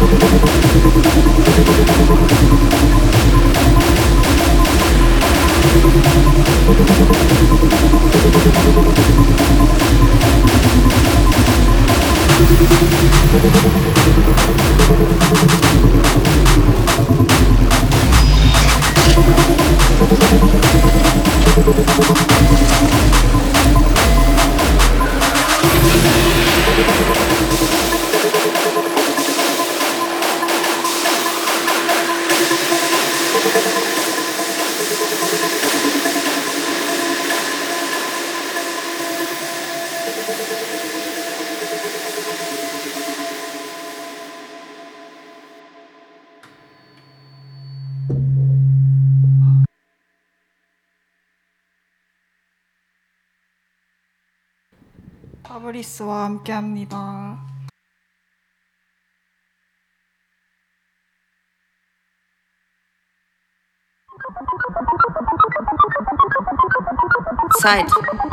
Thank 브리스와 함께합니다. Side.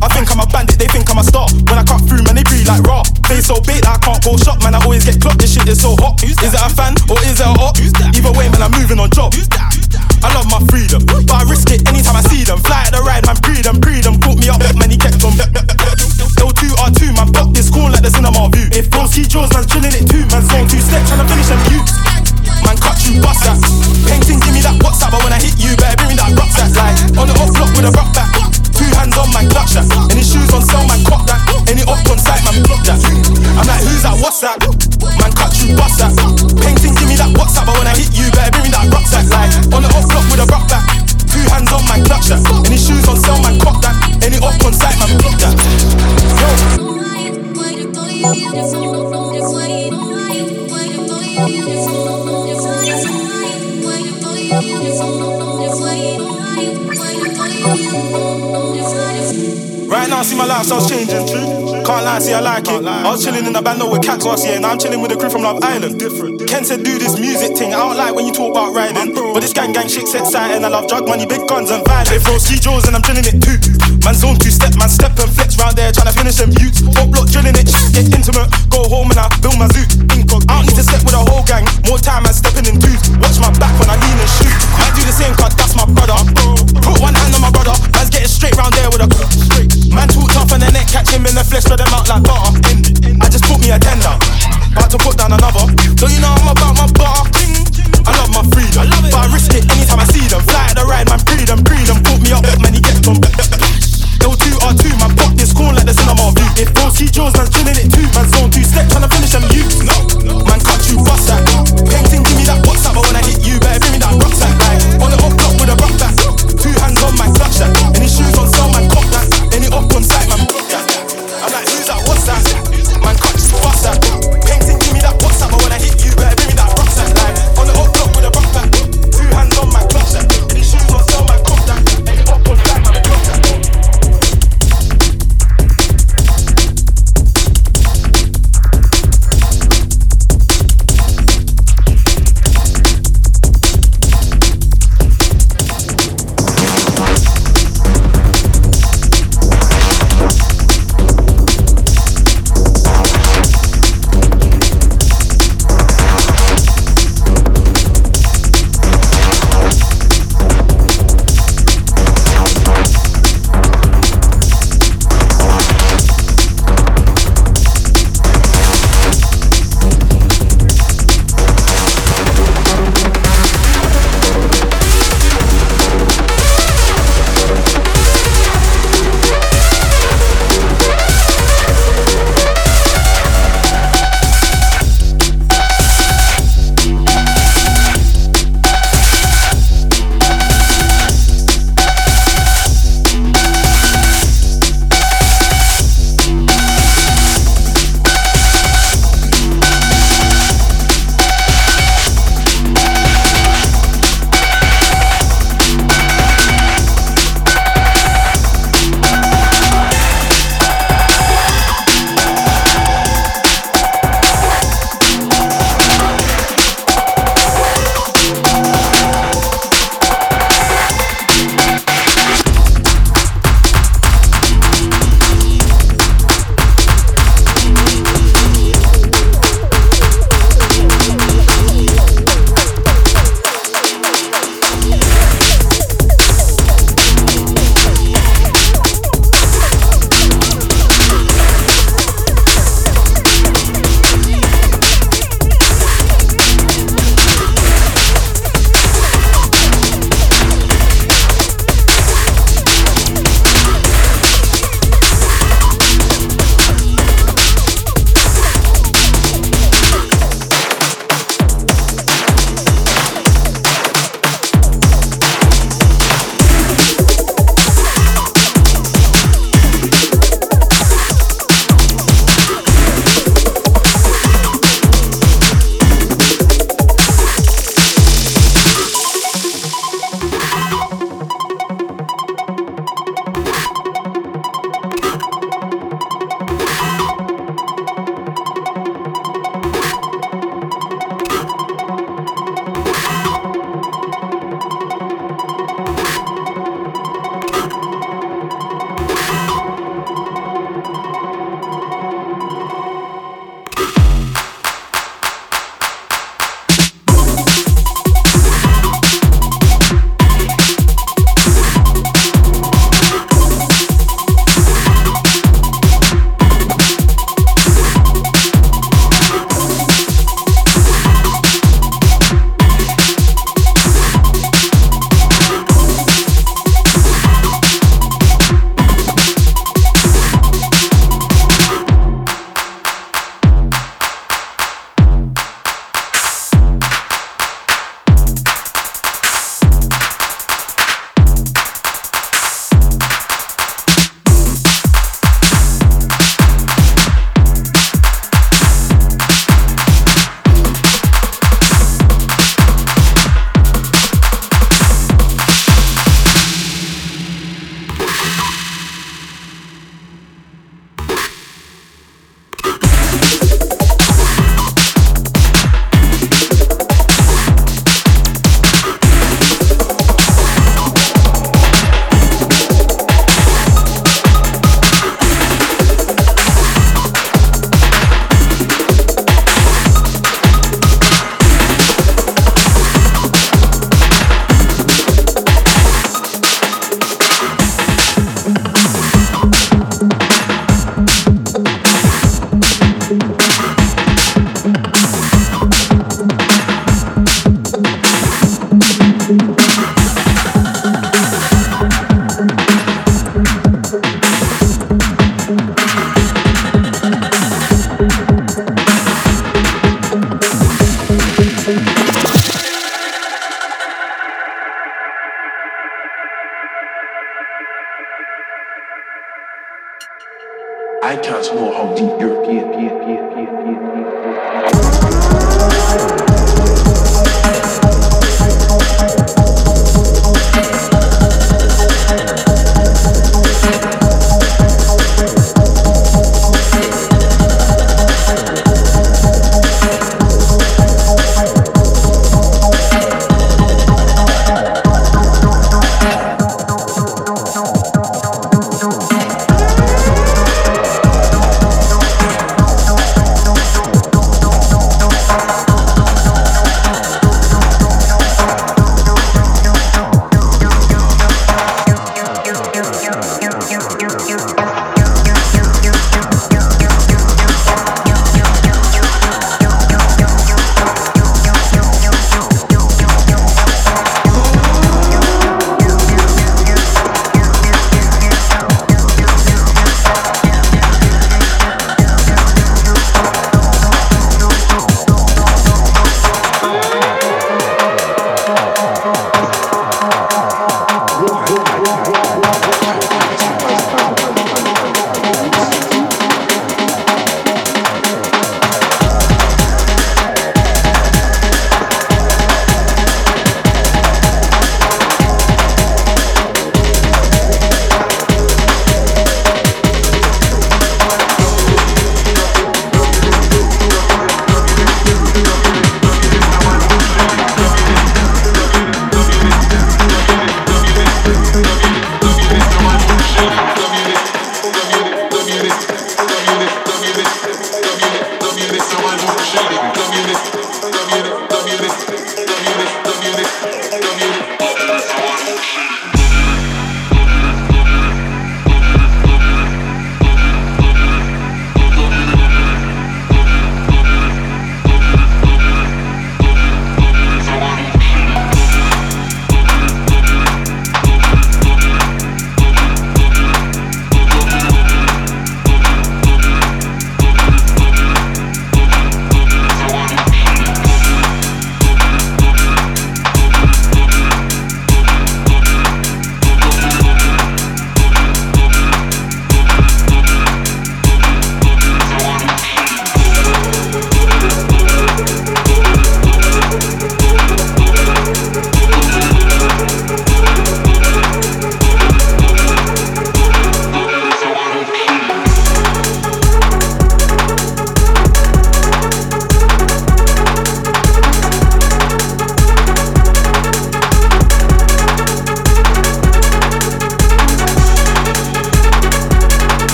I think I'm a bandit, they think I'm a star. When I cut through, man, they breathe like raw. They so bait that I can't go shop, man. I always get clocked. This shit is so hot. Is it a fan or is it a op? Either way, man, I'm moving on job. I love my freedom, but I risk it anytime I see them. Fly at the ride, man, breed them, breed them. Put me up, man, he kept on. L2 R2, man, block this cool like the cinema view. If bro see Jaws, man's drilling it too. That. Man, cut you, bust that. Painting, give me that WhatsApp, I hit you, better bring me that rucksack. Like, on the off block with a rock back. Two hands on, man, clutch that. Any shoes on sale, man, cop that. Any up on site, man, block that. Yo. Right now, see my lifestyle's changing. Can't lie, see I like it. I was chilling in the band with cats last year. Now I'm chilling with a crew from Love Island. Different. Ken said do this music thing. I don't like when you talk about riding, but this gang gang shit's exciting. I love drug money, big guns and violence. They throw ski jaws and I'm drilling it too. Man zone two step, man step and flex round there trying to finish them youths. Top block drilling it, get intimate. Go home and I build my zoot. Incog. I don't need to step with a whole gang. More time I'm stepping in twos. Watch my back when I lean and shoot. I do the same cause that's my brother. Put one hand on my brother. Man's straight round there with a. Man too tough on the neck, catch him in the flesh, spread them out like butter. I just put me a tender, about to put down another. Don't you know I'm about my butter? I love my freedom, but I risk it anytime I see them. Fly at the ride, man, breed them, breed them. Put me up, man, he get them. L2 R2, man, pop this corn like the cinema view. If those key jaws, man's chilling it too. Man, zone two step, tryna finish them you.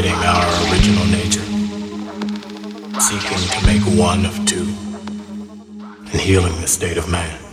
hiding our original nature, seeking to make one of two, and healing the state of man.